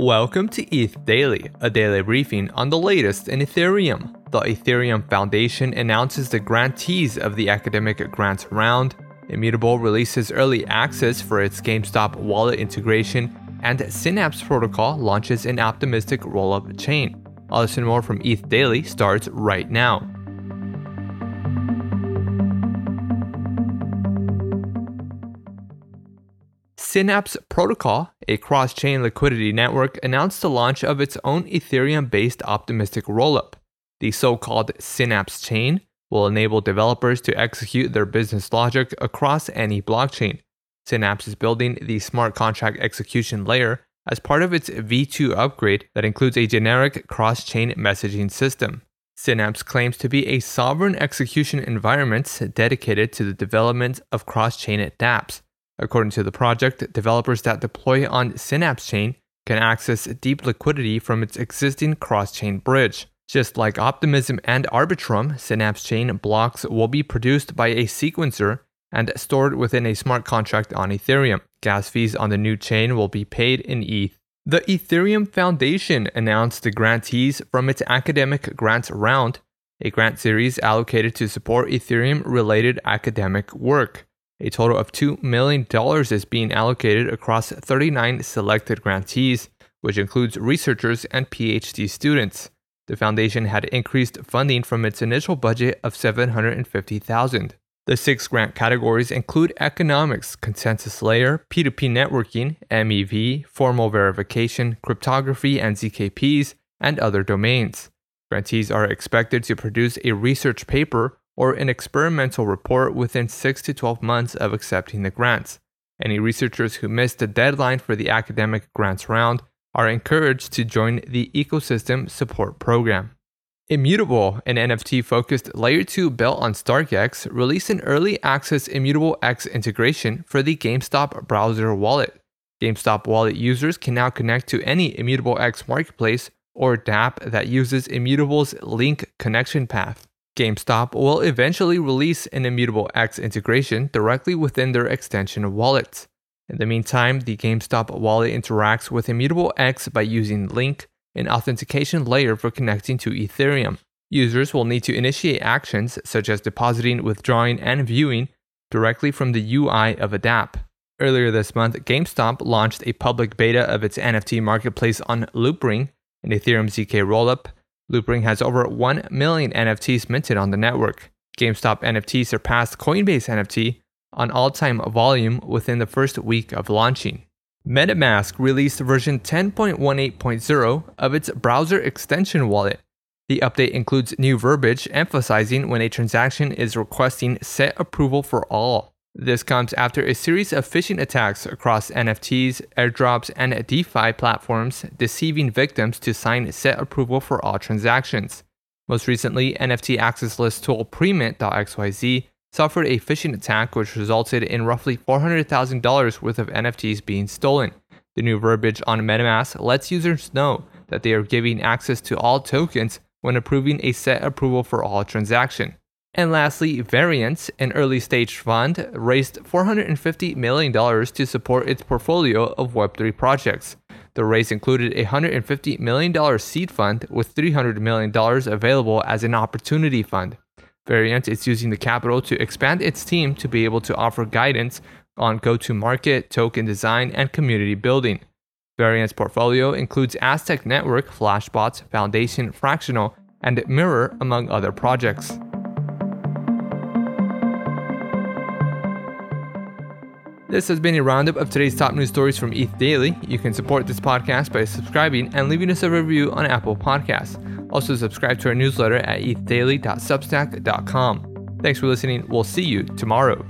Welcome to ETH Daily, a daily briefing on the latest in Ethereum. The Ethereum Foundation announces the grantees of the academic grants round. Immutable releases early access for its GameStop wallet integration, and Synapse Protocol launches an optimistic rollup chain. All this and more from ETH Daily starts right now. Synapse Protocol, a cross chain liquidity network, announced the launch of its own Ethereum based optimistic rollup. The so called Synapse chain will enable developers to execute their business logic across any blockchain. Synapse is building the smart contract execution layer as part of its V2 upgrade that includes a generic cross chain messaging system. Synapse claims to be a sovereign execution environment dedicated to the development of cross chain dApps According to the project, developers that deploy on Synapse Chain can access deep liquidity from its existing cross chain bridge. Just like Optimism and Arbitrum, Synapse Chain blocks will be produced by a sequencer and stored within a smart contract on Ethereum. Gas fees on the new chain will be paid in ETH. The Ethereum Foundation announced the grantees from its academic grants round, a grant series allocated to support Ethereum related academic work. A total of $2 million is being allocated across 39 selected grantees, which includes researchers and PhD students. The foundation had increased funding from its initial budget of 750,000. The six grant categories include economics, consensus layer, P2P networking, MEV, formal verification, cryptography and ZKPs, and other domains. Grantees are expected to produce a research paper or an experimental report within 6 to 12 months of accepting the grants. Any researchers who missed the deadline for the academic grants round are encouraged to join the Ecosystem Support Program. Immutable, an NFT focused Layer 2 built on StarkEx, released an early access Immutable X integration for the GameStop browser wallet. GameStop wallet users can now connect to any Immutable X marketplace or dApp that uses Immutable's link connection path. GameStop will eventually release an Immutable X integration directly within their extension wallets. In the meantime, the GameStop wallet interacts with Immutable X by using Link, an authentication layer for connecting to Ethereum. Users will need to initiate actions such as depositing, withdrawing, and viewing directly from the UI of a dApp. Earlier this month, GameStop launched a public beta of its NFT marketplace on Loopring, an Ethereum ZK rollup, Loopring has over 1 million NFTs minted on the network. GameStop NFT surpassed Coinbase NFT on all time volume within the first week of launching. MetaMask released version 10.18.0 of its browser extension wallet. The update includes new verbiage emphasizing when a transaction is requesting set approval for all. This comes after a series of phishing attacks across NFTs, airdrops, and DeFi platforms, deceiving victims to sign set approval for all transactions. Most recently, NFT access list tool Premint.xyz suffered a phishing attack which resulted in roughly $400,000 worth of NFTs being stolen. The new verbiage on MetaMask lets users know that they are giving access to all tokens when approving a set approval for all transaction. And lastly, Variant, an early stage fund, raised $450 million to support its portfolio of Web3 projects. The raise included a $150 million seed fund with $300 million available as an opportunity fund. Variant is using the capital to expand its team to be able to offer guidance on go to market, token design, and community building. Variant's portfolio includes Aztec Network, Flashbots, Foundation, Fractional, and Mirror, among other projects. This has been a roundup of today's top news stories from ETH Daily. You can support this podcast by subscribing and leaving us a review on Apple Podcasts. Also, subscribe to our newsletter at ethdaily.substack.com. Thanks for listening. We'll see you tomorrow.